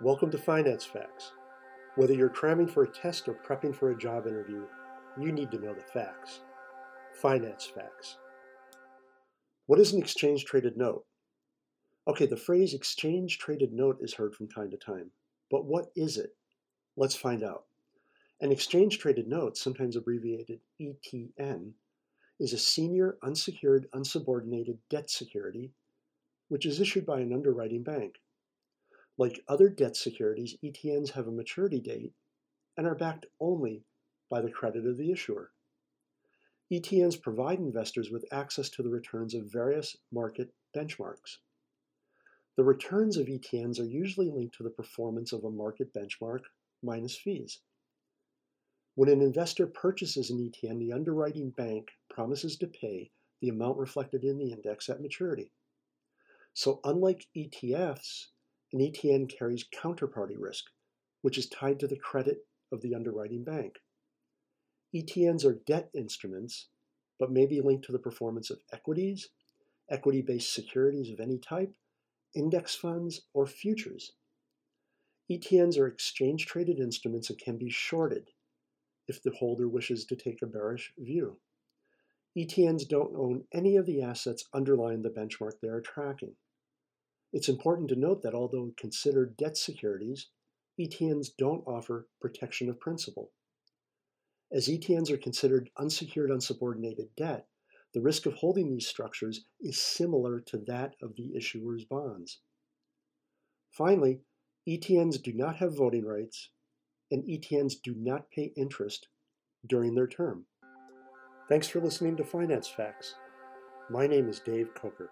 Welcome to Finance Facts. Whether you're cramming for a test or prepping for a job interview, you need to know the facts. Finance Facts. What is an exchange traded note? Okay, the phrase exchange traded note is heard from time to time, but what is it? Let's find out. An exchange traded note, sometimes abbreviated ETN, is a senior unsecured unsubordinated debt security which is issued by an underwriting bank. Like other debt securities, ETNs have a maturity date and are backed only by the credit of the issuer. ETNs provide investors with access to the returns of various market benchmarks. The returns of ETNs are usually linked to the performance of a market benchmark minus fees. When an investor purchases an ETN, the underwriting bank promises to pay the amount reflected in the index at maturity. So, unlike ETFs, an ETN carries counterparty risk, which is tied to the credit of the underwriting bank. ETNs are debt instruments, but may be linked to the performance of equities, equity based securities of any type, index funds, or futures. ETNs are exchange traded instruments and can be shorted if the holder wishes to take a bearish view. ETNs don't own any of the assets underlying the benchmark they are tracking. It's important to note that although considered debt securities, ETNs don't offer protection of principal. As ETNs are considered unsecured unsubordinated debt, the risk of holding these structures is similar to that of the issuer's bonds. Finally, ETNs do not have voting rights, and ETNs do not pay interest during their term. Thanks for listening to Finance Facts. My name is Dave Coker.